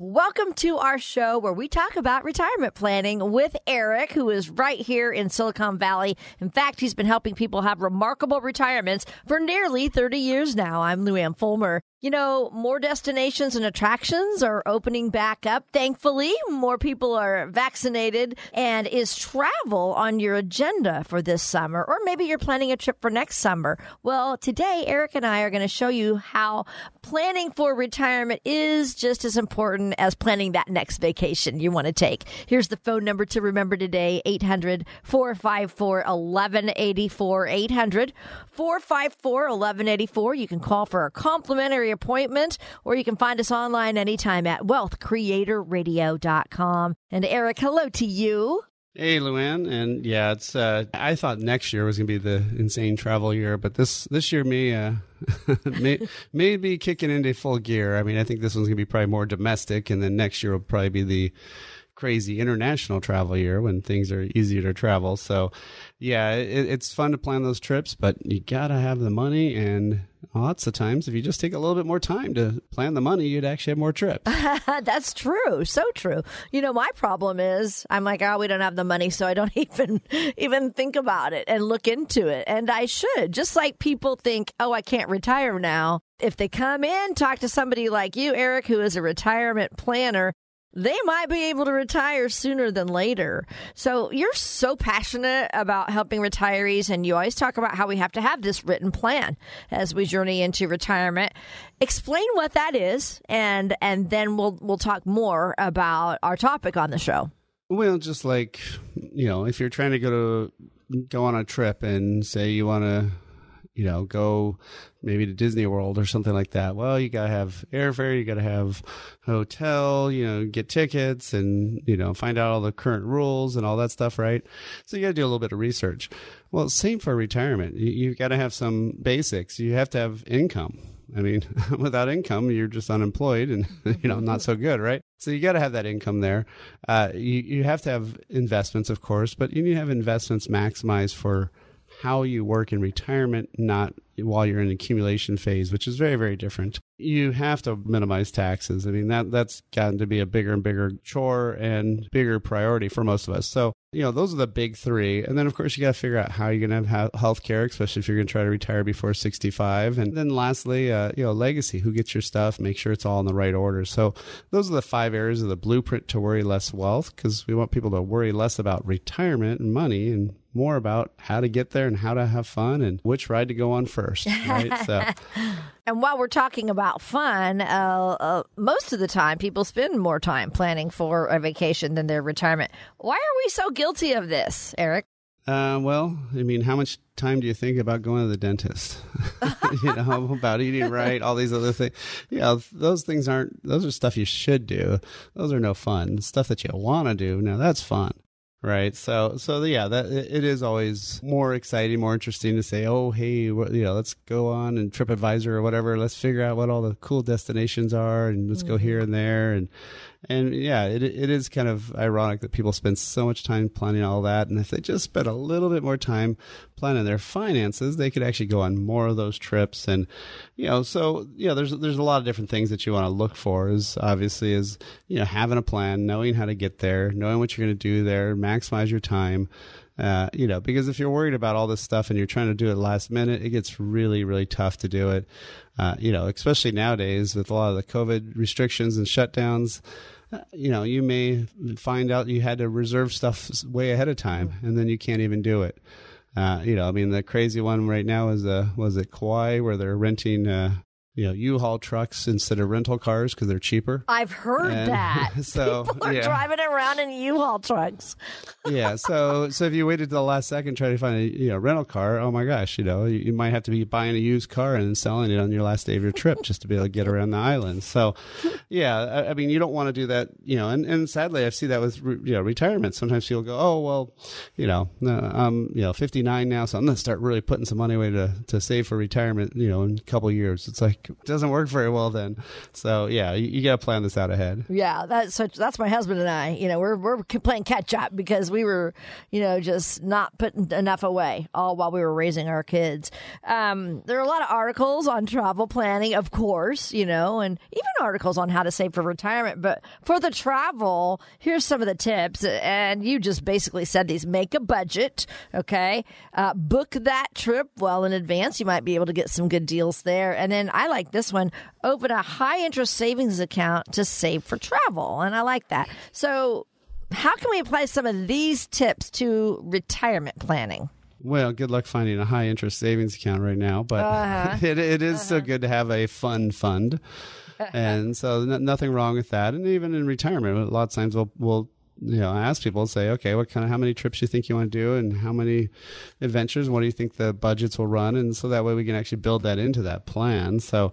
Welcome to our show where we talk about retirement planning with Eric, who is right here in Silicon Valley. In fact, he's been helping people have remarkable retirements for nearly 30 years now. I'm Luann Fulmer. You know, more destinations and attractions are opening back up. Thankfully, more people are vaccinated. And is travel on your agenda for this summer? Or maybe you're planning a trip for next summer. Well, today, Eric and I are going to show you how planning for retirement is just as important as planning that next vacation you want to take. Here's the phone number to remember today 800 454 1184. 800 454 1184. You can call for a complimentary appointment or you can find us online anytime at wealthcreatorradio.com. And Eric, hello to you. Hey, Luann, and yeah, it's. Uh, I thought next year was gonna be the insane travel year, but this this year may uh, may may be kicking into full gear. I mean, I think this one's gonna be probably more domestic, and then next year will probably be the crazy international travel year when things are easier to travel. So, yeah, it, it's fun to plan those trips, but you gotta have the money. And lots of times, if you just take a little bit more time to plan the money, you'd actually have more trips. That's true, so true. You know, my problem is I'm like, oh, we don't have the money, so I don't even even think about it and look into it. And I should, just like people think, oh, I can't retire now. If they come in, talk to somebody like you, Eric, who is a retirement planner, they might be able to retire sooner than later. So you're so passionate about helping retirees, and you always talk about how we have to have this written plan as we journey into retirement. Explain what that is, and and then we'll we'll talk more about our topic on the show. Well, just like you know, if you're trying to go to go on a trip and say you want to you know, go maybe to Disney World or something like that. Well, you got to have airfare, you got to have hotel, you know, get tickets and, you know, find out all the current rules and all that stuff, right? So you got to do a little bit of research. Well, same for retirement. You, you got to have some basics. You have to have income. I mean, without income, you're just unemployed and, you know, not so good, right? So you got to have that income there. Uh, you, you have to have investments, of course, but you need to have investments maximized for how you work in retirement, not while you're in accumulation phase, which is very, very different. You have to minimize taxes. I mean, that, that's gotten to be a bigger and bigger chore and bigger priority for most of us. So, you know, those are the big three. And then, of course, you got to figure out how you're going to have health care, especially if you're going to try to retire before 65. And then lastly, uh, you know, legacy, who gets your stuff, make sure it's all in the right order. So those are the five areas of the blueprint to worry less wealth because we want people to worry less about retirement and money and more about how to get there and how to have fun and which ride to go on first. Right. So. and while we're talking about fun, uh, uh, most of the time people spend more time planning for a vacation than their retirement. Why are we so guilty of this, Eric? Uh, well, I mean, how much time do you think about going to the dentist? you know, about eating right, all these other things. Yeah, those things aren't, those are stuff you should do. Those are no fun. Stuff that you want to do, now that's fun right? So so yeah that it is always more exciting more interesting to say oh hey what, you know let's go on and tripadvisor or whatever. Let's figure out what all the cool destinations are and let's mm-hmm. go here and there. And and yeah, it it is kind of ironic that people spend so much time planning all that, and if they just spent a little bit more time planning their finances, they could actually go on more of those trips. And you know, so yeah, there's there's a lot of different things that you want to look for. Is obviously is you know having a plan, knowing how to get there, knowing what you're going to do there, maximize your time. Uh, you know, because if you're worried about all this stuff and you're trying to do it last minute, it gets really, really tough to do it. Uh, you know, especially nowadays with a lot of the COVID restrictions and shutdowns. Uh, you know, you may find out you had to reserve stuff way ahead of time, and then you can't even do it. Uh, you know, I mean, the crazy one right now is uh, was it Kauai where they're renting uh, you know U-Haul trucks instead of rental cars because they're cheaper. I've heard And that. so, People are yeah. driving around in U-Haul trucks. yeah. So so if you waited to the last second try to find a you know rental car, oh my gosh, you know you, you might have to be buying a used car and selling it on your last day of your trip just to be able to get around the island. So yeah, I, I mean you don't want to do that, you know. And, and sadly, I see that with re, you know retirement. Sometimes people go, oh well, you know, uh, I'm you know 59 now, so I'm gonna start really putting some money away to to save for retirement, you know, in a couple years. It's like doesn't work very well then. So yeah, you, you got to plan this out ahead. Yeah, that's such. That's my husband and I. You know, we're we're playing catch up because we were, you know, just not putting enough away all while we were raising our kids. Um, there are a lot of articles on travel planning, of course, you know, and even articles on how to save for retirement. But for the travel, here's some of the tips. And you just basically said these: make a budget, okay, uh, book that trip well in advance. You might be able to get some good deals there. And then I like this one: open a high interest savings account to save for travel. And I like that. So, how can we apply some of these tips to retirement planning? Well, good luck finding a high interest savings account right now, but uh-huh. it, it is so uh-huh. good to have a fun fund. and so n- nothing wrong with that. And even in retirement, a lot of times we'll, we'll you know, I ask people, say, okay, what kind of, how many trips you think you want to do and how many adventures, what do you think the budgets will run? And so that way we can actually build that into that plan. So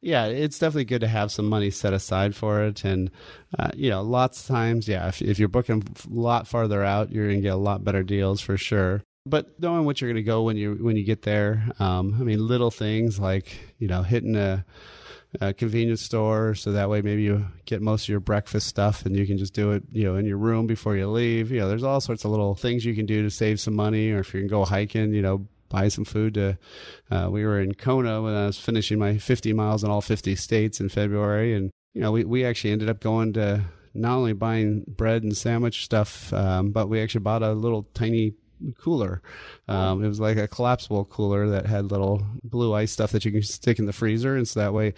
yeah, it's definitely good to have some money set aside for it. And, uh, you know, lots of times, yeah, if, if you're booking a lot farther out, you're going to get a lot better deals for sure but knowing what you're going to go when you when you get there um, i mean little things like you know hitting a, a, convenience store so that way maybe you get most of your breakfast stuff and you can just do it you know in your room before you leave. You know there's all sorts of little things you can do to save some money or if you can go hiking you know buy some food to uh, we were in kona when i was finishing my 50 miles in all 50 states in february and you know we, we actually ended up going to not only buying bread and sandwich stuff um, but we actually bought a little tiny cooler. Um, it was like a collapsible cooler that had little blue ice stuff that you can stick in the freezer, and so that way,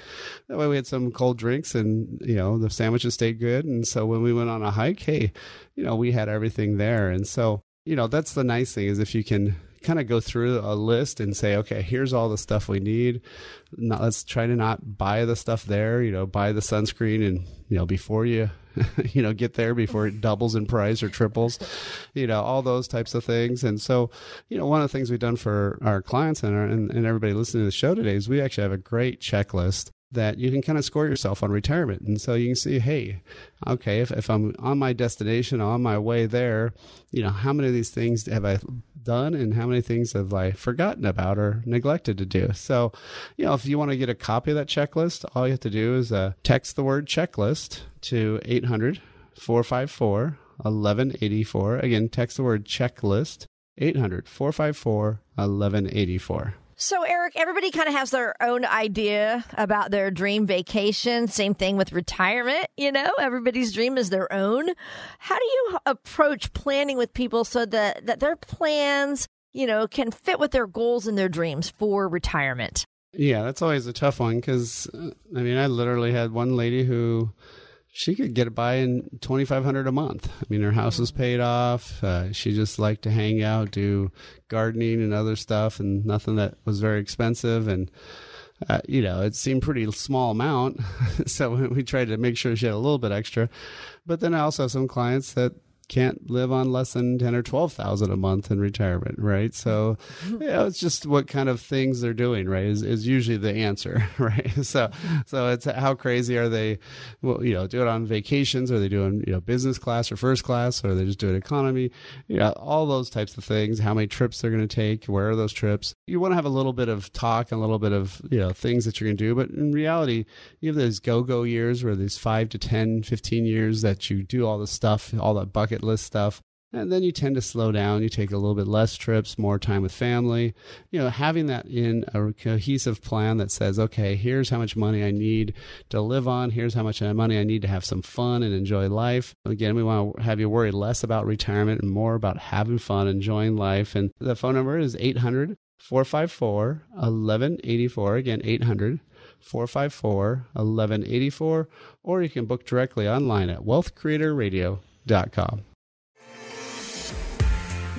that way we had some cold drinks, and you know the sandwiches stayed good. And so when we went on a hike, hey, you know we had everything there, and so you know that's the nice thing is if you can kind of go through a list and say, okay, here's all the stuff we need. Let's try to not buy the stuff there. You know, buy the sunscreen and you know before you you know get there before it doubles in price or triples. You know, all those types of things. And so, you know, one of the things we've done for our clients and our, and, and everybody listening to the show today is we actually have a great checklist that you can kind of score yourself on retirement. And so you can see, hey, okay, if, if I'm on my destination, on my way there, you know, how many of these things have I done and how many things have I forgotten about or neglected to do? So, you know, if you want to get a copy of that checklist, all you have to do is uh, text the word checklist to 800 454 1184. Again, text the word checklist 800 454 1184. So, Eric, everybody kind of has their own idea about their dream vacation. Same thing with retirement. You know, everybody's dream is their own. How do you approach planning with people so that, that their plans, you know, can fit with their goals and their dreams for retirement? Yeah, that's always a tough one because, uh, I mean, I literally had one lady who she could get by in twenty five hundred a month. I mean, her house was paid off. Uh, she just liked to hang out, do gardening and other stuff, and nothing that was very expensive. And uh, you know, it seemed pretty small amount, so we tried to make sure she had a little bit extra. But then I also have some clients that can't live on less than 10 or 12,000 a month in retirement, right? So, yeah, it's just what kind of things they're doing, right? Is, is usually the answer, right? So, so it's how crazy are they, well, you know, do it on vacations? Are they doing, you know, business class or first class? Or are they just doing economy? You know, all those types of things, how many trips they're going to take, where are those trips? You want to have a little bit of talk and a little bit of, you know, things that you're going to do. But in reality, you have those go-go years where these five to 10, 15 years that you do all the stuff, all that bucket list stuff. And then you tend to slow down. You take a little bit less trips, more time with family. You know, having that in a cohesive plan that says, okay, here's how much money I need to live on. Here's how much uh, money I need to have some fun and enjoy life. Again, we want to have you worry less about retirement and more about having fun, enjoying life. And the phone number is 800 454 1184. Again, 800 454 1184. Or you can book directly online at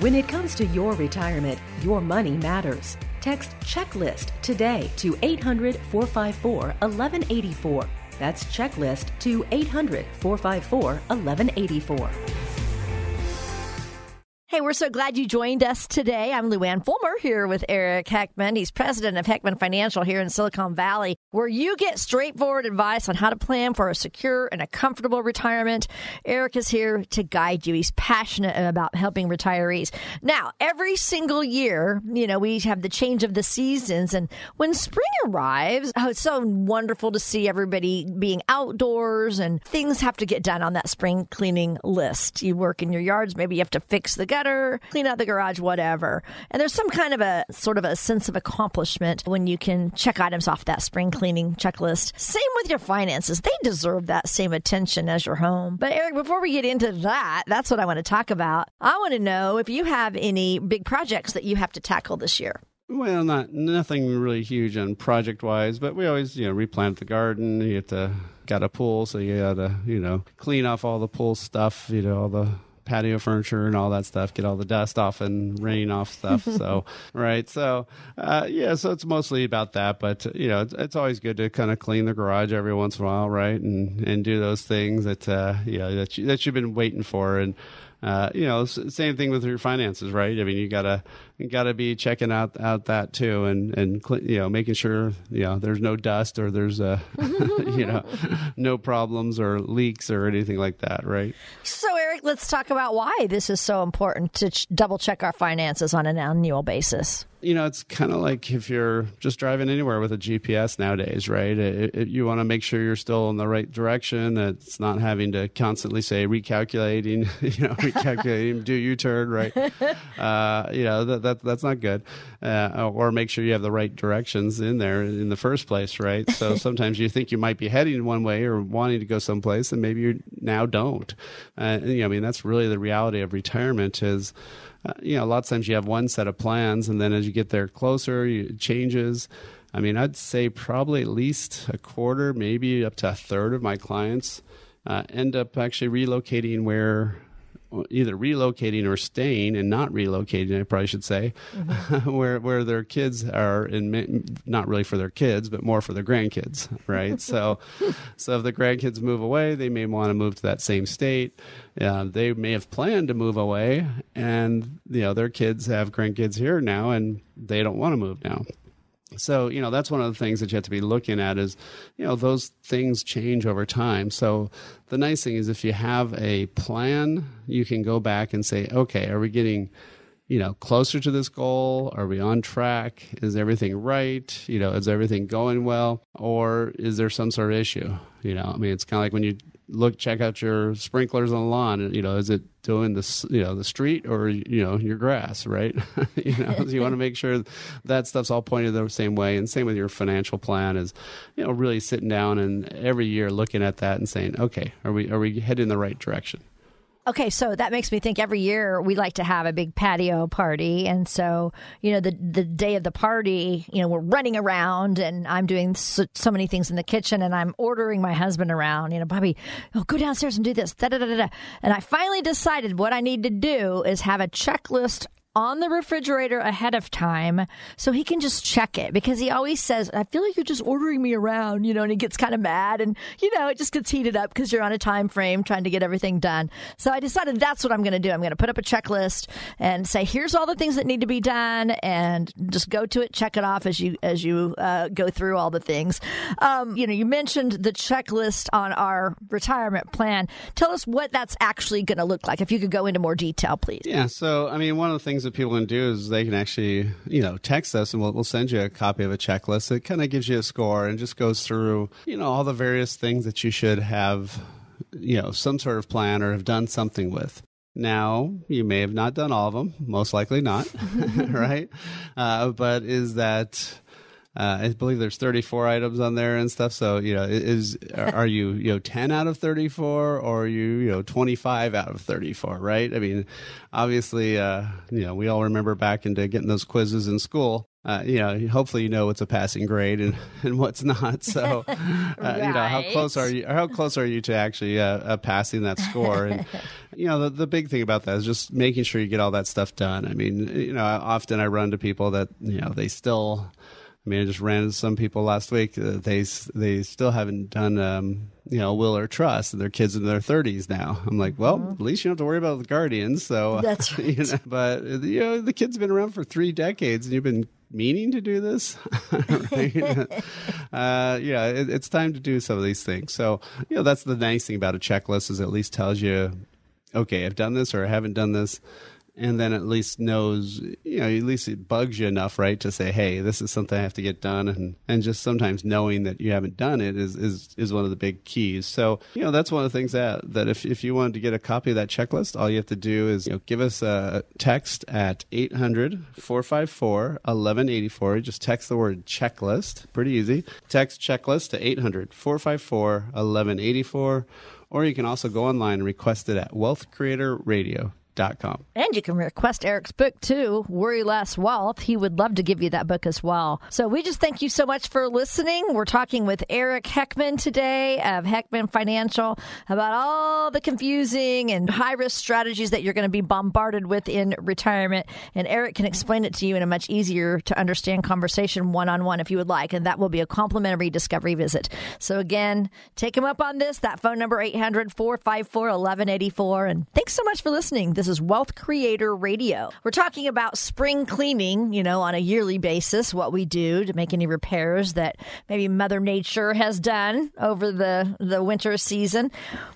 When it comes to your retirement, your money matters. Text checklist today to 800 454 1184. That's checklist to 800 454 1184. Hey, we're so glad you joined us today. I'm Luann Fulmer here with Eric Heckman. He's president of Heckman Financial here in Silicon Valley, where you get straightforward advice on how to plan for a secure and a comfortable retirement. Eric is here to guide you. He's passionate about helping retirees. Now, every single year, you know, we have the change of the seasons, and when spring arrives, oh, it's so wonderful to see everybody being outdoors and things have to get done on that spring cleaning list. You work in your yards, maybe you have to fix the clean out the garage, whatever. And there's some kind of a sort of a sense of accomplishment when you can check items off that spring cleaning checklist. Same with your finances. They deserve that same attention as your home. But Eric, before we get into that, that's what I want to talk about. I want to know if you have any big projects that you have to tackle this year. Well, not nothing really huge on project wise, but we always you know replant the garden. You have to got a pool, so you got to you know clean off all the pool stuff. You know all the patio furniture and all that stuff, get all the dust off and rain off stuff. so, right. So, uh, yeah, so it's mostly about that. But, you know, it's, it's, always good to kind of clean the garage every once in a while, right? And, and do those things that, uh, you know, that, you, that you've been waiting for. And, uh, you know, same thing with your finances, right? I mean, you gotta you gotta be checking out out that too, and and you know, making sure you know there's no dust or there's uh, you know no problems or leaks or anything like that, right? So, Eric, let's talk about why this is so important to ch- double check our finances on an annual basis you know, it's kind of like if you're just driving anywhere with a GPS nowadays, right? It, it, you want to make sure you're still in the right direction. It's not having to constantly say recalculating, you know, recalculating, do U turn, right? Uh, you know, that, that that's not good. Uh, or make sure you have the right directions in there in the first place, right? So sometimes you think you might be heading one way or wanting to go someplace, and maybe you now don't. Uh, you know, I mean, that's really the reality of retirement is uh, you know, a lot of times you have one set of plans, and then as you get there closer, you, it changes. I mean, I'd say probably at least a quarter, maybe up to a third of my clients uh, end up actually relocating where either relocating or staying and not relocating, I probably should say, mm-hmm. where where their kids are in not really for their kids, but more for their grandkids, right? so, so if the grandkids move away, they may want to move to that same state. Uh, they may have planned to move away, and you know their kids have grandkids here now, and they don't want to move now. So, you know, that's one of the things that you have to be looking at is, you know, those things change over time. So, the nice thing is if you have a plan, you can go back and say, okay, are we getting, you know, closer to this goal? Are we on track? Is everything right? You know, is everything going well? Or is there some sort of issue? You know, I mean, it's kind of like when you look check out your sprinklers on the lawn. You know is it doing the you know the street or you know your grass right? You know so you want to make sure that stuff's all pointed the same way. And same with your financial plan is you know really sitting down and every year looking at that and saying okay are we are we heading in the right direction Okay, so that makes me think every year we like to have a big patio party. And so, you know, the the day of the party, you know, we're running around and I'm doing so, so many things in the kitchen and I'm ordering my husband around, you know, Bobby, oh, go downstairs and do this. Da, da, da, da. And I finally decided what I need to do is have a checklist on the refrigerator ahead of time so he can just check it because he always says, I feel like you're just ordering me around, you know, and he gets kind of mad and, you know, it just gets heated up because you're on a time frame trying to get everything done. So I decided that's what I'm going to do. I'm going to put up a checklist and say, here's all the things that need to be done and just go to it, check it off as you, as you uh, go through all the things. Um, you know, you mentioned the checklist on our retirement plan. Tell us what that's actually going to look like. If you could go into more detail, please. Yeah. So, I mean, one of the things that people can do is they can actually, you know, text us and we'll, we'll send you a copy of a checklist. It kind of gives you a score and just goes through, you know, all the various things that you should have, you know, some sort of plan or have done something with. Now, you may have not done all of them, most likely not, right? Uh, but is that uh, I believe there's 34 items on there and stuff. So you know, is are you you know 10 out of 34 or are you you know 25 out of 34? Right? I mean, obviously, uh, you know, we all remember back into getting those quizzes in school. uh, you know, hopefully you know what's a passing grade and, and what's not. So, uh, right. you know, how close are you? How close are you to actually uh, uh, passing that score? And you know, the the big thing about that is just making sure you get all that stuff done. I mean, you know, often I run to people that you know they still. I mean, I just ran into some people last week. that they they still haven't done um, you know will or trust, and their kids in their thirties now. I'm like, well, mm-hmm. at least you don't have to worry about the guardians. So that's right. You know, but you know, the kid's been around for three decades, and you've been meaning to do this. uh, yeah, it, it's time to do some of these things. So, you know, that's the nice thing about a checklist is at least tells you, okay, I've done this or I haven't done this and then at least knows, you know, at least it bugs you enough, right, to say, hey, this is something I have to get done, and and just sometimes knowing that you haven't done it is is is one of the big keys. So you know, that's one of the things that that if if you wanted to get a copy of that checklist, all you have to do is you know give us a text at 800-454-1184. Just text the word checklist, pretty easy. Text checklist to 800-454-1184 or you can also go online and request it at Wealth Creator Radio And you can request Eric's book too, Worry Less Wealth. He would love to give you that book as well. So we just thank you so much for listening. We're talking with Eric Heckman today of Heckman Financial about all the confusing and high risk strategies that you're going to be bombarded with in retirement. And Eric can explain it to you in a much easier to understand conversation one on one if you would like. And that will be a complimentary discovery visit. So again, take him up on this. That phone number 800 454 1184. And thanks so much for listening. This is Wealth Creator Radio. We're talking about spring cleaning, you know, on a yearly basis, what we do to make any repairs that maybe Mother Nature has done over the, the winter season.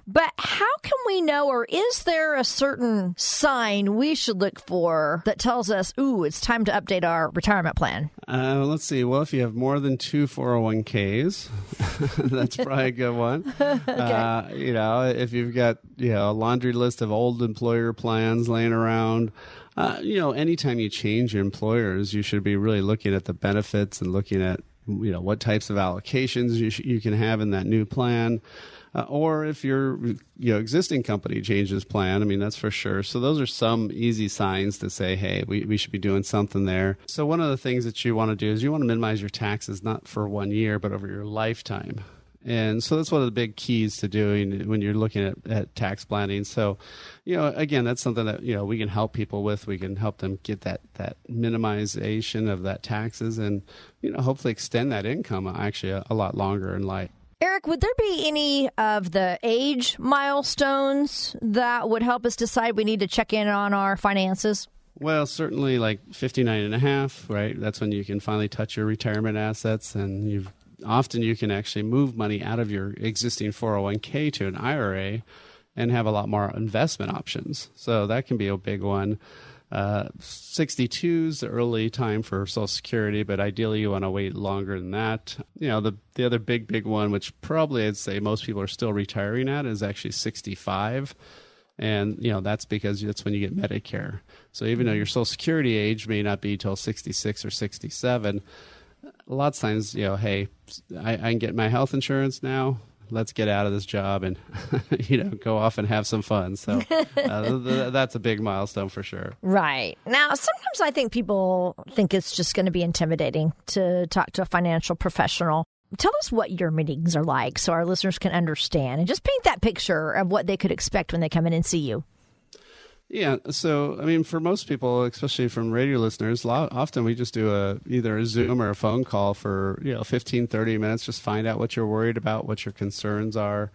But how can we know, or is there a certain sign we should look for that tells us, ooh, it's time to update our retirement plan? Uh, let's see. Well, if you have more than two 401ks, that's probably a good one. okay. uh, you know, if you've got you know a laundry list of old employer plans laying around. Uh, you know, anytime you change your employers, you should be really looking at the benefits and looking at you know what types of allocations you, sh- you can have in that new plan uh, or if your you know existing company changes plan. I mean, that's for sure. So those are some easy signs to say, hey, we, we should be doing something there. So one of the things that you want to do is you want to minimize your taxes not for one year, but over your lifetime. And so that's one of the big keys to doing when you're looking at, at tax planning. So, you know, again, that's something that, you know, we can help people with. We can help them get that, that minimization of that taxes and, you know, hopefully extend that income actually a, a lot longer in life. Eric, would there be any of the age milestones that would help us decide we need to check in on our finances? Well, certainly like 59 and a half, right? That's when you can finally touch your retirement assets and you've often you can actually move money out of your existing 401k to an IRA and have a lot more investment options. So that can be a big one. Uh, 62 is the early time for Social Security, but ideally you want to wait longer than that. You know, the the other big big one, which probably I'd say most people are still retiring at, is actually 65, and you know that's because that's when you get Medicare. So even though your Social Security age may not be till 66 or 67, a lot of times you know, hey, I, I can get my health insurance now let's get out of this job and you know go off and have some fun. So uh, that's a big milestone for sure. Right now, sometimes I think people think it's just going to be intimidating to talk to a financial professional. Tell us what your meetings are like so our listeners can understand and just paint that picture of what they could expect when they come in and see you. Yeah, so I mean, for most people, especially from radio listeners, often we just do a either a Zoom or a phone call for you know 15, 30 minutes, just find out what you're worried about, what your concerns are,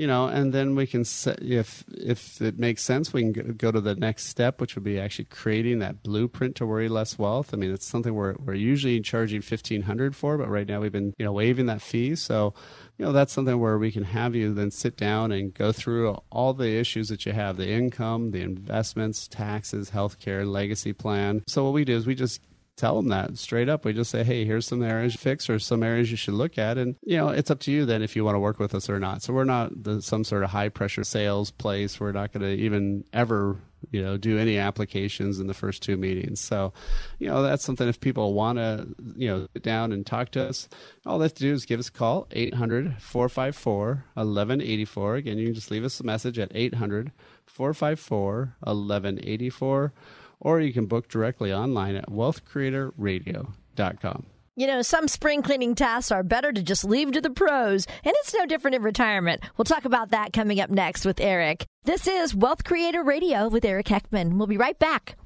you know, and then we can set, if if it makes sense, we can go to the next step, which would be actually creating that blueprint to worry less wealth. I mean, it's something we're we're usually charging fifteen hundred for, but right now we've been you know waiving that fee, so you know that's something where we can have you then sit down and go through all the issues that you have the income the investments taxes healthcare legacy plan so what we do is we just tell them that straight up. We just say, hey, here's some areas to fix or some areas you should look at. And, you know, it's up to you then if you want to work with us or not. So we're not the, some sort of high pressure sales place. We're not going to even ever you know do any applications in the first two meetings so you know that's something if people want to you know sit down and talk to us all they have to do is give us a call 800-454-1184 again you can just leave us a message at 800 454 1184 or you can book directly online at wealthcreatorradio.com. You know, some spring cleaning tasks are better to just leave to the pros, and it's no different in retirement. We'll talk about that coming up next with Eric. This is Wealth Creator Radio with Eric Heckman. We'll be right back.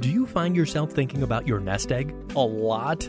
Do you find yourself thinking about your nest egg a lot?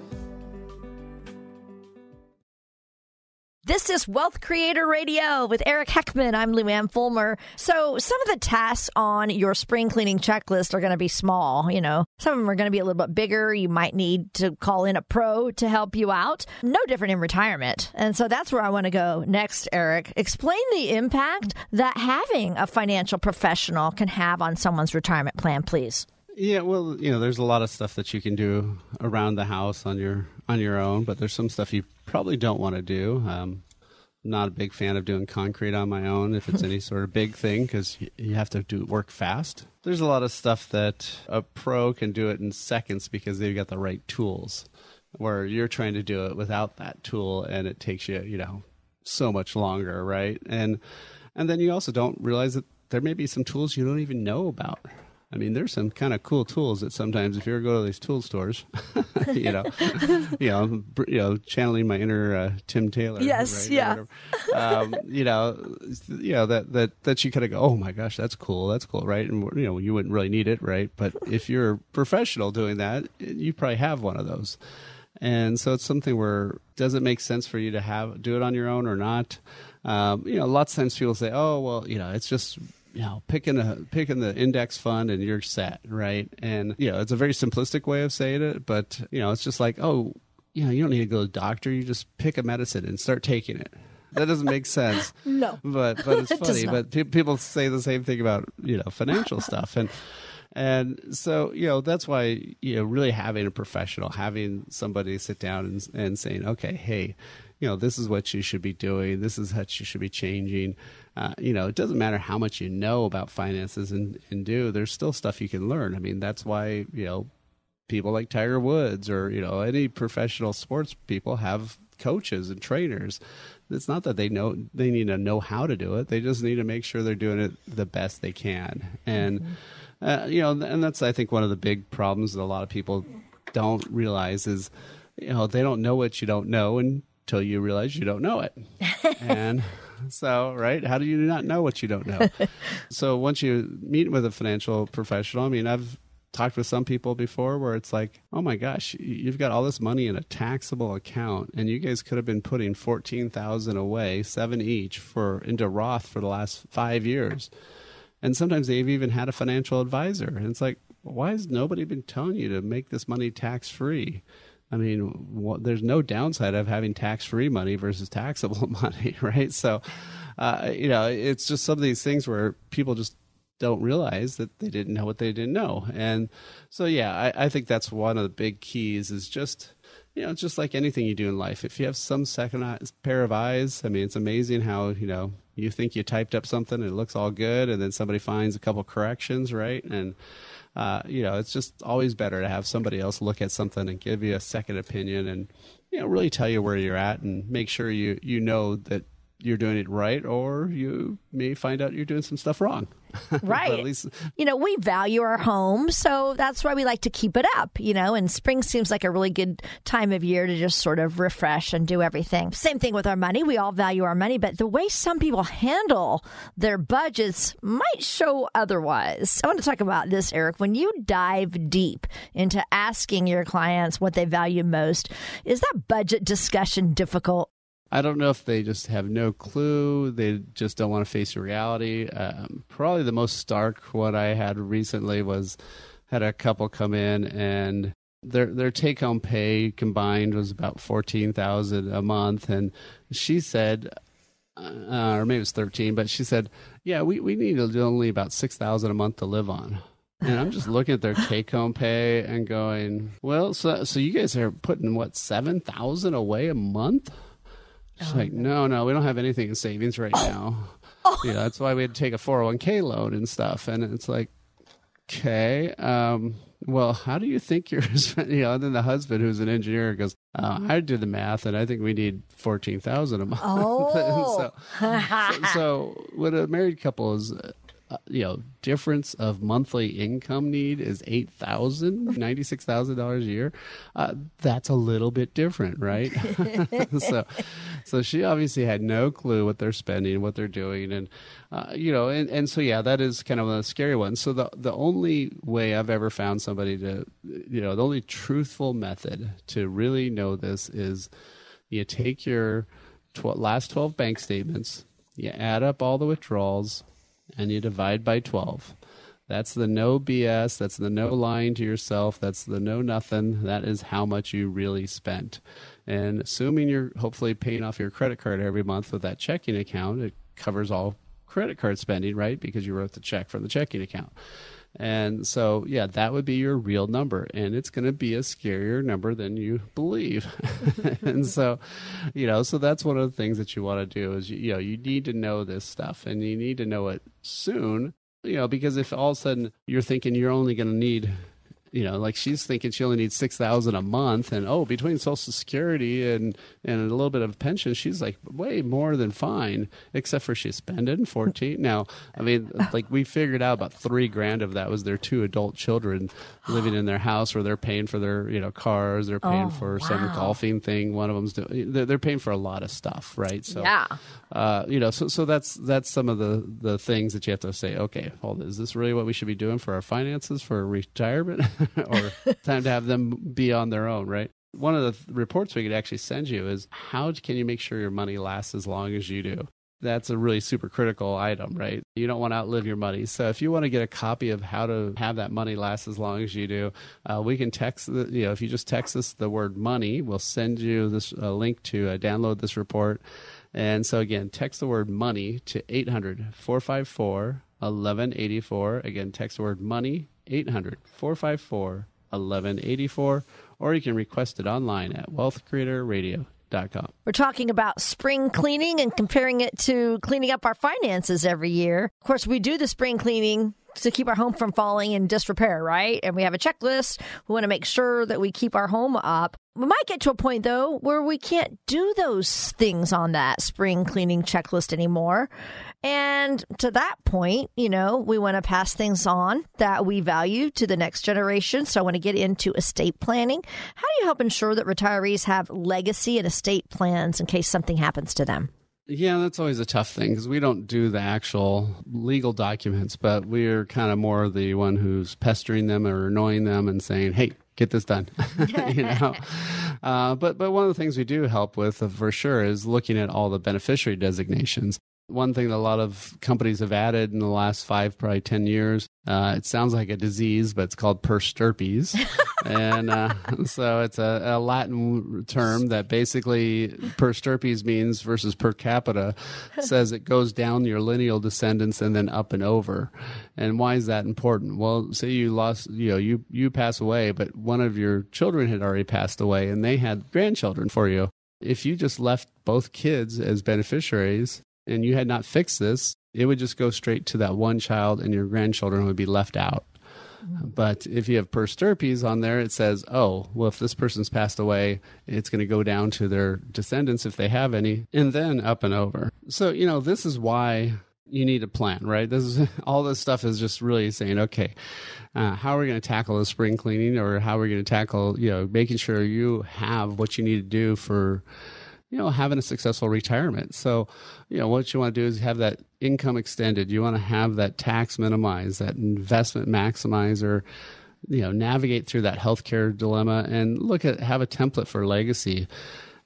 This is Wealth Creator Radio with Eric Heckman. I'm Luann Fulmer. So, some of the tasks on your spring cleaning checklist are going to be small. You know, some of them are going to be a little bit bigger. You might need to call in a pro to help you out. No different in retirement. And so that's where I want to go next, Eric. Explain the impact that having a financial professional can have on someone's retirement plan, please. Yeah, well, you know, there's a lot of stuff that you can do around the house on your on your own, but there's some stuff you probably don't want to do. Um, not a big fan of doing concrete on my own if it's any sort of big thing because you have to do work fast. There's a lot of stuff that a pro can do it in seconds because they've got the right tools. Where you're trying to do it without that tool, and it takes you, you know, so much longer, right? And and then you also don't realize that there may be some tools you don't even know about. I mean, there's some kind of cool tools that sometimes, if you ever go to these tool stores, you know, you know, you know, channeling my inner uh, Tim Taylor. Yes, right, yeah. Um, you know, you know that that that you kind of go, oh my gosh, that's cool, that's cool, right? And you know, you wouldn't really need it, right? But if you're a professional doing that, you probably have one of those. And so it's something where does it make sense for you to have do it on your own or not? Um, you know, lots of times people say, "Oh, well, you know, it's just you know picking a picking the index fund and you're set right? And you know it's a very simplistic way of saying it but you know it's just like oh you know you don't need to go to the doctor. You just pick a medicine and start taking it. That doesn't make sense. No. But but it's funny. Not. but pe- people say the same thing about you know financial stuff. And and so you know that's why you know really having a professional having somebody sit down and, and saying okay hey you know this is what you should be doing. This is what you should be changing uh, you know it doesn't matter how much you know about finances and, and do there's still stuff you can learn. I mean that's why you know people like tiger woods or you know any professional sports people have coaches and trainers. It's not that they know they need to know how to do it. They just need to make sure they're doing it the best they can. And uh, you know and that's i think one of the big problems that a lot of people don't realize is you know they don't know what you don't know until you realize you don't know it. And so right? How do you not know what you don't know? So once you meet with a financial professional i mean i've talked with some people before where it's like oh my gosh you've got all this money in a taxable account and you guys could have been putting 14000 away seven each for into roth for the last five years. And sometimes they've even had a financial advisor. And it's like why has nobody been telling you to make this money tax free I mean, what, there's no downside of having tax-free money versus taxable money, right? So, uh, you know, it's just some of these things where people just don't realize that they didn't know what they didn't know, and so yeah, I, I think that's one of the big keys is just you know, just like anything you do in life. If you have some second pair of eyes, I mean, it's amazing how you know you think you typed up something and it looks all good, and then somebody finds a couple corrections, right? And uh, you know, it's just always better to have somebody else look at something and give you a second opinion, and you know, really tell you where you're at, and make sure you you know that you're doing it right, or you may find out you're doing some stuff wrong. Right. at least you know, we value our home, so that's why we like to keep it up, you know, and spring seems like a really good time of year to just sort of refresh and do everything. Same thing with our money. We all value our money, but the way some people handle their budgets might show otherwise. I want to talk about this, Eric. When you dive deep into asking your clients what they value most, is that budget discussion difficult? I don't know if they just have no clue. They just don't want to face reality. Um, probably the most stark one I had recently was had a couple come in and their their take home pay combined was about fourteen thousand a month, and she said, uh, or maybe it was thirteen, but she said, yeah, we we need only about six thousand a month to live on. And I'm just looking at their take home pay and going, well, so so you guys are putting what seven thousand away a month? She's oh, like, no, no, we don't have anything in savings right now. Oh. Yeah, that's why we had to take a 401k loan and stuff. And it's like, okay, um, well, how do you think you're, you know, and then the husband who's an engineer goes, uh, I did the math and I think we need 14,000 a month. Oh. so, so, so, what a married couple is, uh, you know, difference of monthly income need is eight thousand, ninety six thousand dollars a year. Uh, that's a little bit different, right? so, so she obviously had no clue what they're spending, what they're doing, and uh, you know, and, and so yeah, that is kind of a scary one. So the the only way I've ever found somebody to, you know, the only truthful method to really know this is you take your tw- last twelve bank statements, you add up all the withdrawals and you divide by 12. That's the no BS. That's the no lying to yourself. That's the no nothing. That is how much you really spent. And assuming you're hopefully paying off your credit card every month with that checking account, it covers all credit card spending, right? Because you wrote the check from the checking account. And so, yeah, that would be your real number. And it's going to be a scarier number than you believe. and so, you know, so that's one of the things that you want to do is, you, know, you need to know this stuff and you need to know it soon, you know, because if all of a sudden you're thinking you're only going to need you know, like she's thinking she only needs six thousand a month, and oh, between Social Security and and a little bit of pension, she's like way more than fine, except for she's spending fourteen. now, I mean, like we figured out about three grand of that was their two adult children living in their house, where they're paying for their you know cars, they're paying oh, for wow. some golfing thing. One of them's doing, they're, they're paying for a lot of stuff, right? So yeah, uh, you know, so so that's that's some of the the things that you have to say. Okay, hold, is this really what we should be doing for our finances for retirement? or time to have them be on their own, right? One of the th- reports we could actually send you is how can you make sure your money lasts as long as you do? That's a really super critical item, right? You don't want to outlive your money. So if you want to get a copy of how to have that money last as long as you do, uh, we can text, the, you know, if you just text us the word money, we'll send you this uh, link to uh, download this report. And so again, text the word money to 800 454 1184. Again, text the word money 800 454 1184, or you can request it online at wealthcreatorradio.com. We're talking about spring cleaning and comparing it to cleaning up our finances every year. Of course, we do the spring cleaning to keep our home from falling in disrepair, right? And we have a checklist. We want to make sure that we keep our home up. We might get to a point though where we can't do those things on that spring cleaning checklist anymore. And to that point, you know, we want to pass things on that we value to the next generation. So I want to get into estate planning. How do you help ensure that retirees have legacy and estate plans in case something happens to them? Yeah, that's always a tough thing because we don't do the actual legal documents, but we're kind of more the one who's pestering them or annoying them and saying, "Hey, get this done." you know. Uh, but but one of the things we do help with uh, for sure is looking at all the beneficiary designations one thing that a lot of companies have added in the last five, probably 10 years. Uh, it sounds like a disease, but it's called per stirpes. and uh, so it's a, a, Latin term that basically per stirpes means versus per capita says it goes down your lineal descendants and then up and over. And why is that important? Well, say you lost, you know, you, you pass away, but one of your children had already passed away and they had grandchildren for you. If you just left both kids as beneficiaries, and you had not fixed this, it would just go straight to that one child and your grandchildren would be left out. Mm-hmm. But if you have per stirpes on there, it says, oh, well, if this person's passed away, it's going to go down to their descendants if they have any, and then up and over. So, you know, this is why you need a plan, right? This is all this stuff is just really saying, okay, uh, how are we going to tackle the spring cleaning, or how are we going to tackle, you know, making sure you have what you need to do for you know, having a successful retirement. So, you know, what you want to do is have that income extended. You want to have that tax minimized, that investment maximizer, you know, navigate through that healthcare dilemma and look at have a template for legacy.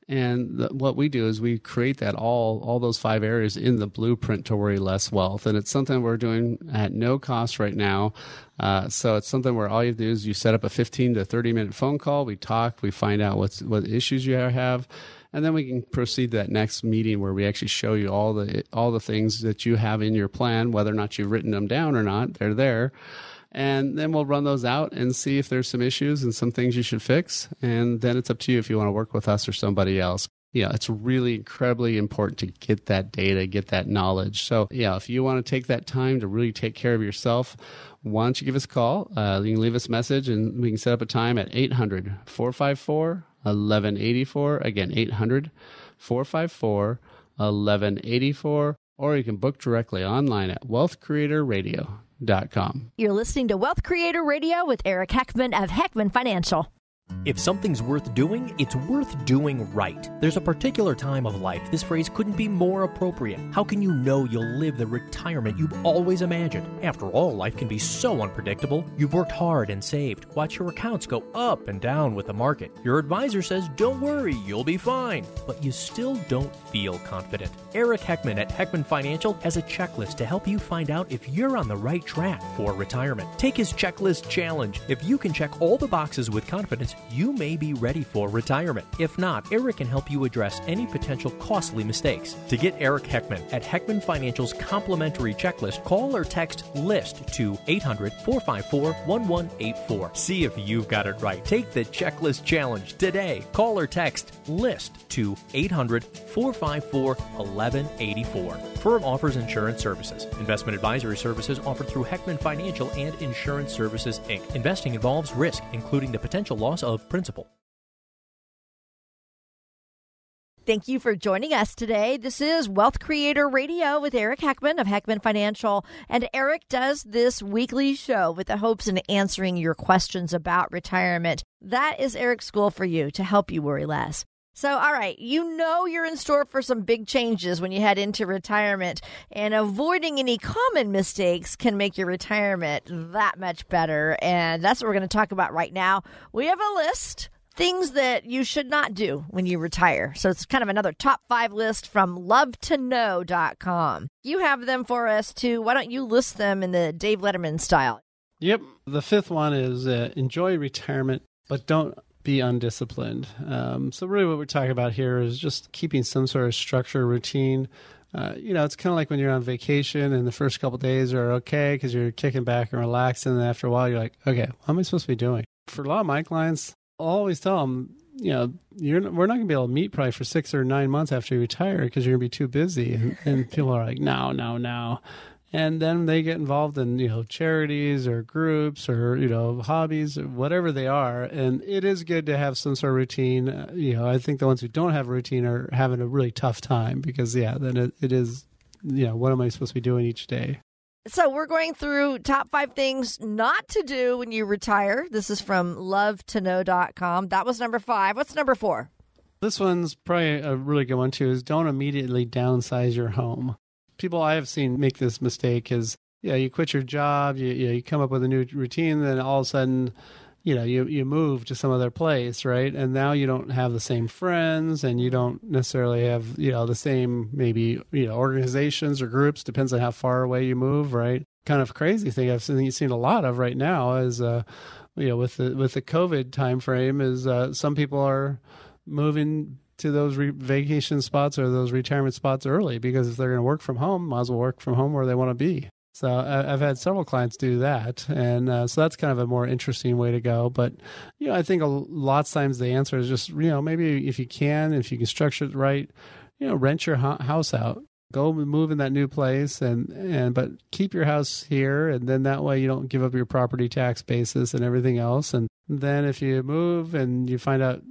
And the, what we do is we create that all all those five areas in the blueprint to worry less wealth, and it's something we're doing at no cost right now. Uh, so it's something where all you do is you set up a 15 to 30 minute phone call. We talk, we find out what's what issues you have, and then we can proceed to that next meeting where we actually show you all the all the things that you have in your plan, whether or not you've written them down or not. They're there and then we'll run those out and see if there's some issues and some things you should fix. And then it's up to you if you want to work with us or somebody else. Yeah, it's really incredibly important to get that data, get that knowledge. So, yeah, if you want to take that time to really take care of yourself, why don't you give us a call? Uh, you can leave us a message and we can set up a time at 800 454 1184. Again, 800 454 1184. Or you can book directly online at Wealth Creator Radio You're listening to Wealth Creator Radio with Eric Heckman of Heckman Financial. If something's worth doing, it's worth doing right. There's a particular time of life this phrase couldn't be more appropriate. How can you know you'll live the retirement you've always imagined? After all, life can be so unpredictable. You've worked hard and saved. Watch your accounts go up and down with the market. Your advisor says, don't worry, you'll be fine. But you still don't feel confident. Eric Heckman at Heckman Financial has a checklist to help you find out if you're on the right track for retirement. Take his checklist challenge. If you can check all the boxes with confidence, you may be ready for retirement. If not, Eric can help you address any potential costly mistakes. To get Eric Heckman at Heckman Financial's complimentary checklist, call or text LIST to 800 454 1184. See if you've got it right. Take the checklist challenge today. Call or text LIST to 800 454 1184. Firm offers insurance services. Investment advisory services offered through Heckman Financial and Insurance Services Inc. Investing involves risk, including the potential loss of principal. Thank you for joining us today. This is Wealth Creator Radio with Eric Heckman of Heckman Financial. And Eric does this weekly show with the hopes in answering your questions about retirement. That is Eric's goal for you to help you worry less. So, all right, you know you're in store for some big changes when you head into retirement, and avoiding any common mistakes can make your retirement that much better. And that's what we're going to talk about right now. We have a list things that you should not do when you retire. So it's kind of another top five list from lovetoknow.com. You have them for us too. Why don't you list them in the Dave Letterman style? Yep. The fifth one is uh, enjoy retirement, but don't be undisciplined. Um, so, really, what we're talking about here is just keeping some sort of structure, routine. Uh, you know, it's kind of like when you're on vacation and the first couple days are okay because you're kicking back and relaxing. And then after a while, you're like, okay, what am I supposed to be doing? For a lot of my clients, I'll always tell them, you know, you're we're not going to be able to meet probably for six or nine months after you retire because you're going to be too busy. And, and people are like, no, no, no and then they get involved in you know charities or groups or you know hobbies or whatever they are and it is good to have some sort of routine uh, you know i think the ones who don't have a routine are having a really tough time because yeah then it, it is you know what am i supposed to be doing each day so we're going through top five things not to do when you retire. This is from lovetoknow.com. That was number five. What's number four? This one's probably a really good one too. Is don't immediately downsize your home people I have seen make this mistake is yeah, you quit your job, you you, you come up with a new routine, then all of a sudden, you know, you you move to some other place, right? And now you don't have the same friends, and you don't necessarily have you know the same maybe you know organizations or groups. Depends on how far away you move, right? Kind of crazy thing I've seen, you've seen a lot of right now is uh, you know with the with the COVID time frame is uh, some people are moving to those re- vacation spots or those retirement spots early because if they're going to work from home, might as well work from home where they want to be. So I, have had several clients do that, and uh, so that's kind of a more interesting way to go. But you know, I think a lot of times the answer is just you know maybe if you can, if you can structure it right, you know, rent your house out, go move in that new place, and and but keep your house here, and then that way you don't give up your property tax basis and everything else. And then if you move and you find out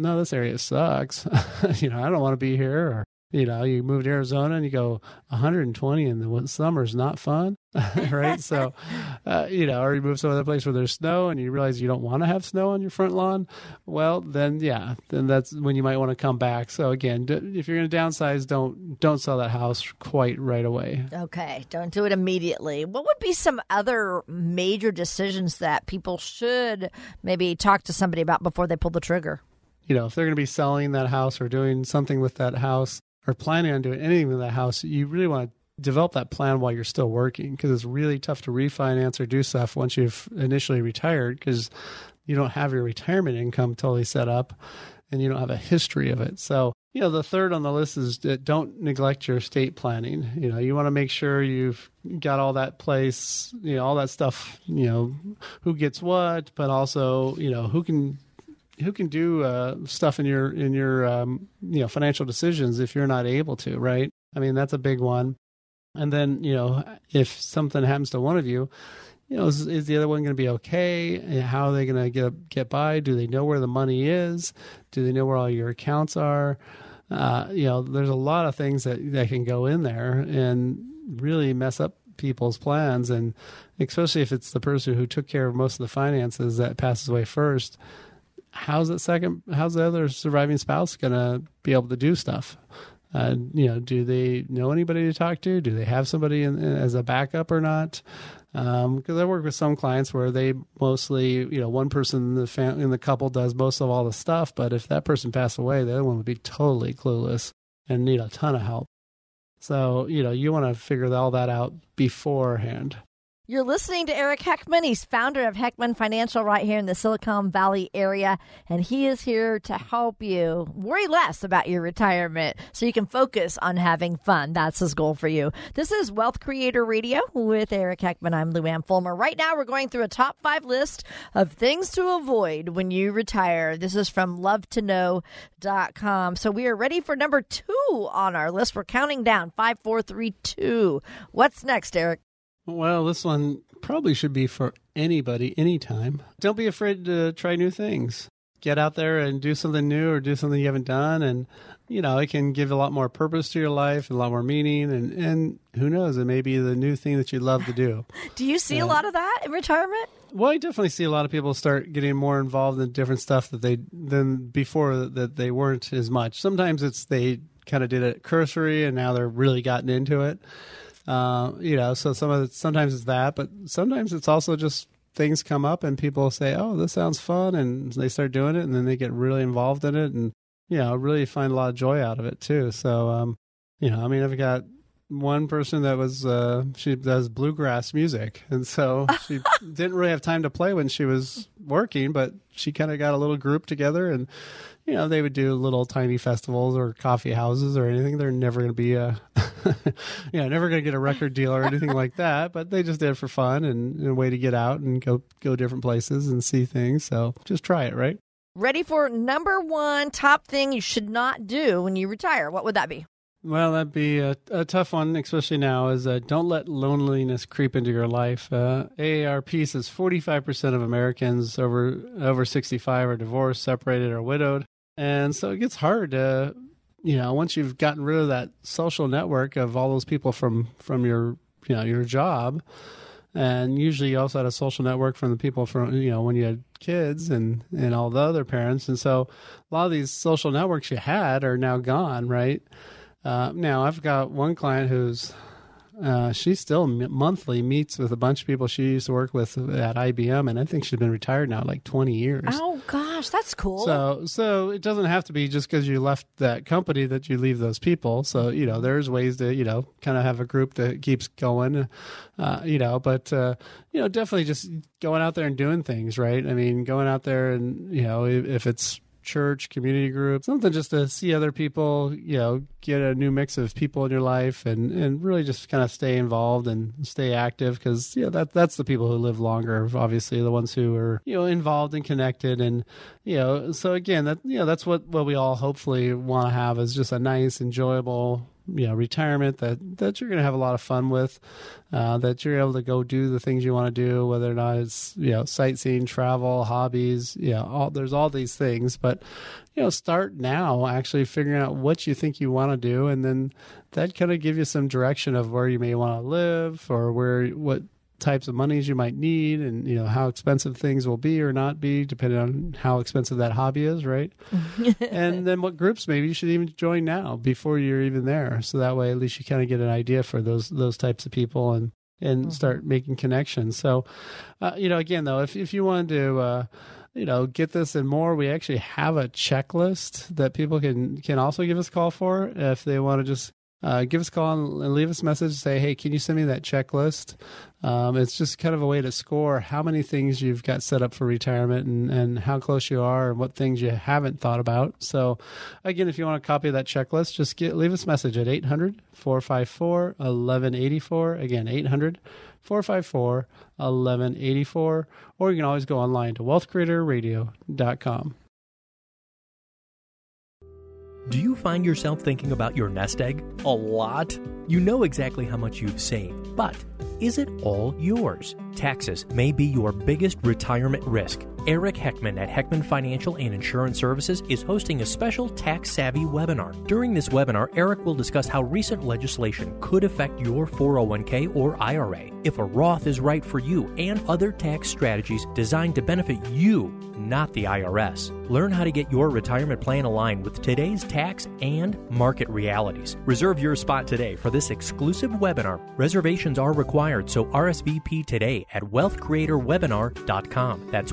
no, this area sucks. you know, I don't want to be here. Or, you know, you move to Arizona and you go 120 and the summer is not fun, right? so, uh, you know, or you move some other place where there's snow and you realize you don't want to have snow on your front lawn. Well, then, yeah, then that's when you might want to come back. So again, if you're going to downsize, don't don't sell that house quite right away. Okay, don't do it immediately. What would be some other major decisions that people should maybe talk to somebody about before they pull the trigger? You know, if they're going to be selling that house or doing something with that house or planning on doing anything with that house, you really want to develop that plan while you're still working because it's really tough to refinance or do stuff once you've initially retired because you don't have your retirement income totally set up and you don't have a history of it. So, you know, the third on the list is don't neglect your estate planning. You know, you want to make sure you've got all that place, you know, all that stuff, you know, who gets what, but also, you know, who can who can do uh, stuff in your in your um, you know financial decisions if you're not able to, right? I mean, that's a big one. And then, you know, if something happens to one of you, you know, is, is the other one going to be okay? How are they going to get get by? Do they know where the money is? Do they know where all your accounts are? Uh, you know, there's a lot of things that that can go in there and really mess up people's plans, and especially if it's the person who took care of most of the finances that passes away first. How's that second? How's the other surviving spouse to be able to do stuff? Uh, you know, do they know anybody to talk to? Do they have somebody in, in, as a backup or not? Because um, I work with some clients where they mostly, you know, one person in the fam- in the couple does most of all the stuff, but if that person passed away, the other one would be totally clueless and need a ton of help. So, you know, you want to figure all that out beforehand. You're listening to Eric Heckman. He's founder of Heckman Financial right here in the Silicon Valley area, and he is here to help you worry less about your retirement so you can focus on having fun. That's his goal for you. This is Wealth Creator Radio with Eric Heckman. I'm Luann Fulmer. Right now, we're going through a top five list of things to avoid when you retire. This is from lovetoknow.com. So we are ready for number two on our list. We're counting down five, four, three, two. What's next, Eric? Well, this one probably should be for anybody, anytime. Don't be afraid to try new things. Get out there and do something new or do something you haven't done. And, you know, it can give a lot more purpose to your life, a lot more meaning. And, and who knows, it may be the new thing that you love to do. do you see uh, a lot of that in retirement? Well, I definitely see a lot of people start getting more involved in different stuff that they than before that they weren't as much. Sometimes it's they kind of did it cursory and now they're really gotten into it. Uh, you know, so some of it, sometimes it's that, but sometimes it's also just things come up and people say, "Oh, this sounds fun," and they start doing it, and then they get really involved in it, and you know, really find a lot of joy out of it too. So, um, you know, I mean, I've got one person that was uh, she does bluegrass music, and so she didn't really have time to play when she was working, but she kind of got a little group together and you know, they would do little tiny festivals or coffee houses or anything. They're never going to be a, you know, never going to get a record deal or anything like that. But they just did it for fun and, and a way to get out and go go different places and see things. So just try it, right? Ready for number one top thing you should not do when you retire? What would that be? Well, that'd be a, a tough one, especially now. Is uh, don't let loneliness creep into your life. Uh, AARP says 45% of Americans over over 65 are divorced, separated, or widowed. And so it gets hard to, you know, once you've gotten rid of that social network of all those people from from your, you know, your job, and usually you also had a social network from the people from, you know, when you had kids and and all the other parents, and so a lot of these social networks you had are now gone, right? Uh, now I've got one client who's uh, she still m- monthly meets with a bunch of people she used to work with at IBM, and I think she's been retired now like twenty years. Oh gosh, that's cool. So, so it doesn't have to be just because you left that company that you leave those people. So, you know, there's ways to you know kind of have a group that keeps going, uh, you know. But uh, you know, definitely just going out there and doing things, right? I mean, going out there and you know, if, if it's church, community group, something just to see other people, you know, get a new mix of people in your life and, and really just kind of stay involved and stay active because, you know, that, that's the people who live longer, obviously, the ones who are, you know, involved and connected. And, you know, so again, that, you know, that's what, what we all hopefully want to have is just a nice, enjoyable, you know retirement that that you're going to have a lot of fun with uh, that you're able to go do the things you want to do whether or not it's you know sightseeing travel hobbies you know all, there's all these things. But you know start now actually figuring out what you think you want to do and then that kind of give you some direction of where you may want to live or where what types of monies you might need and you know how expensive things will be or not be depending on how expensive that hobby is right? And then what groups maybe you should even join now before you're even there. So that way at least you kind of get an idea for those those types of people and and mm-hmm. start making connections. So uh, you know again though if if you wanted to uh, you know, get this and more, we actually have a checklist that people can can also give us a call for if they want to just uh, give us a call and leave us a message. Say, hey, can you send me that checklist? Um, it's just kind of a way to score how many things you've got set up for retirement and, and how close you are and what things you haven't thought about. So, again, if you want a copy of that checklist, just get leave us a message at 800 454 1184. Again, 800 454 1184. Or you can always go online to wealthcreatorradio.com. Do you find yourself thinking about your nest egg a lot? You know exactly how much you've saved, but is it all yours? Taxes may be your biggest retirement risk. Eric Heckman at Heckman Financial and Insurance Services is hosting a special tax savvy webinar. During this webinar, Eric will discuss how recent legislation could affect your 401k or IRA, if a Roth is right for you, and other tax strategies designed to benefit you, not the IRS. Learn how to get your retirement plan aligned with today's tax and market realities. Reserve your spot today for this exclusive webinar. Reservations are required, so RSVP today at wealthcreatorwebinar.com. That's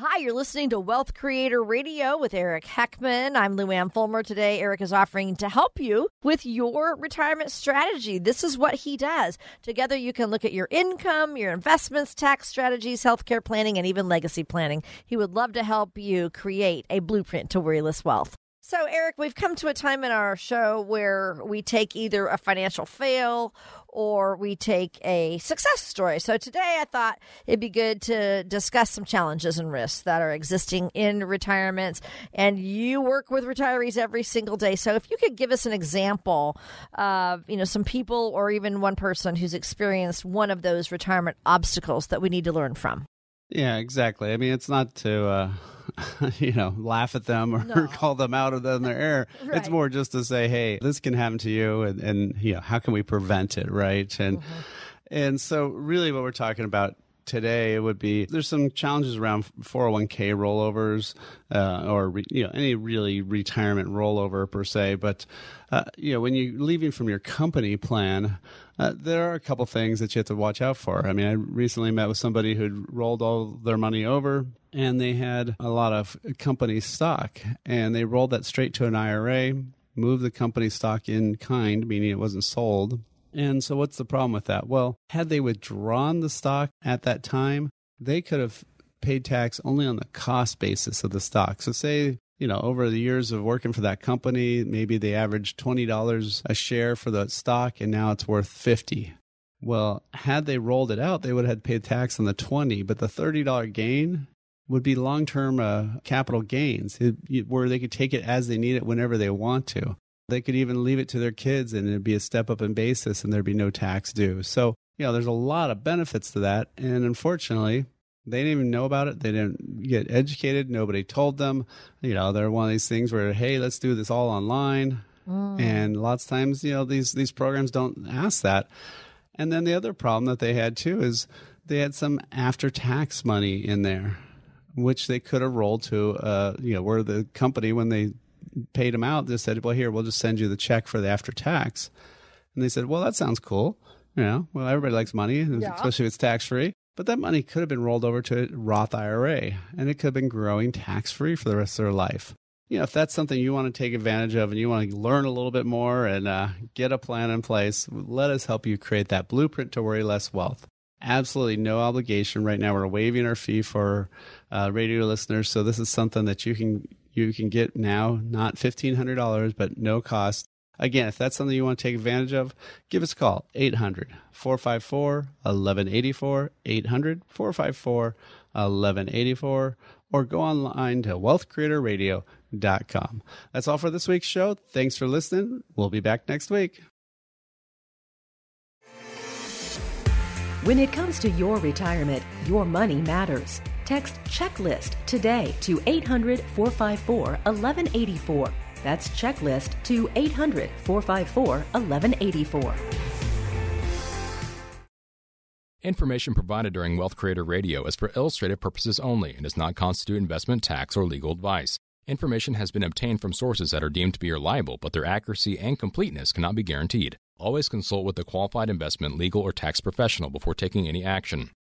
Hi, you're listening to Wealth Creator Radio with Eric Heckman. I'm Luann Fulmer. Today, Eric is offering to help you with your retirement strategy. This is what he does. Together, you can look at your income, your investments, tax strategies, healthcare planning, and even legacy planning. He would love to help you create a blueprint to worryless wealth. So, Eric, we've come to a time in our show where we take either a financial fail or we take a success story. So, today I thought it'd be good to discuss some challenges and risks that are existing in retirements. And you work with retirees every single day. So, if you could give us an example of, you know, some people or even one person who's experienced one of those retirement obstacles that we need to learn from. Yeah, exactly. I mean, it's not to, uh, you know, laugh at them or No. call them out of their error. It's more just to say, hey, this can happen to you, and, and you know, how can we prevent it, right? And Mm-hmm. and so, really, what we're talking about today it would be there's some challenges around 401k rollovers uh, or re, you know any really retirement rollover per se but uh, you know when you're leaving from your company plan uh, there are a couple things that you have to watch out for. I mean i recently met with somebody who'd rolled all their money over and they had a lot of company stock and they rolled that straight to an ira moved the company stock in kind meaning it wasn't sold and so, what's the problem with that? Well, had they withdrawn the stock at that time, they could have paid tax only on the cost basis of the stock. So, say, you know, over the years of working for that company, maybe they averaged $20 a share for the stock and now it's worth 50 Well, had they rolled it out, they would have paid tax on the 20 but the $30 gain would be long term uh, capital gains where they could take it as they need it whenever they want to. They could even leave it to their kids and it'd be a step up in basis and there'd be no tax due. So, you know, there's a lot of benefits to that. And unfortunately, they didn't even know about it. They didn't get educated. Nobody told them. You know, they're one of these things where, hey, let's do this all online. And lots of times, you know, these, these programs don't ask that. And then the other problem that they had too is they had some after tax money in there, which they could have rolled to, uh, you know, where the company, when they paid them out, just said, well, here, we'll just send you the check for the after tax. And they said, well, that sounds cool. You know, well, everybody likes money, Yeah. especially if it's tax free. But that money could have been rolled over to a Roth IRA, and it could have been growing tax free for the rest of their life. You know, if that's something you want to take advantage of and you want to learn a little bit more and uh, get a plan in place, let us help you create that blueprint to worry less wealth. Absolutely no obligation. Right now, we're waiving our fee for uh, radio listeners, so this is something that you can you can get now, not fifteen hundred dollars, but no cost. Again, if that's something you want to take advantage of, give us a call 800 454 1184, 800 454 1184, or go online to wealthcreatorradio.com. That's all for this week's show. Thanks for listening. We'll be back next week. When it comes to your retirement, your money matters. Text checklist today to 800 454 1184. That's checklist to 800 454 1184. Information provided during Wealth Creator Radio is for illustrative purposes only and does not constitute investment, tax, or legal advice. Information has been obtained from sources that are deemed to be reliable, but their accuracy and completeness cannot be guaranteed. Always consult with a qualified investment, legal, or tax professional before taking any action.